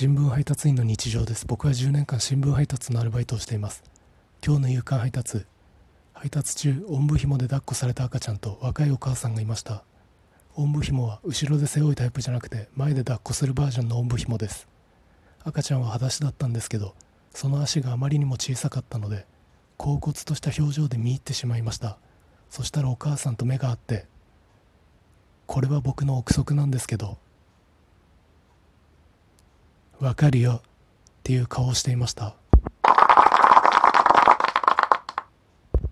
新聞配達員の日常です。僕は10年間新聞配達のアルバイトをしています。今日の夕刊配達。配達中おんぶ紐で抱っこされた赤ちゃんと若いお母さんがいました。おんぶ紐は後ろで背負うタイプじゃなくて前で抱っこするバージョンのおんぶ紐です。赤ちゃんは裸足だったんですけどその足があまりにも小さかったので恍惚とした表情で見入ってしまいました。そしたらお母さんと目が合ってこれは僕の憶測なんですけどわかるよっていう顔をしていました。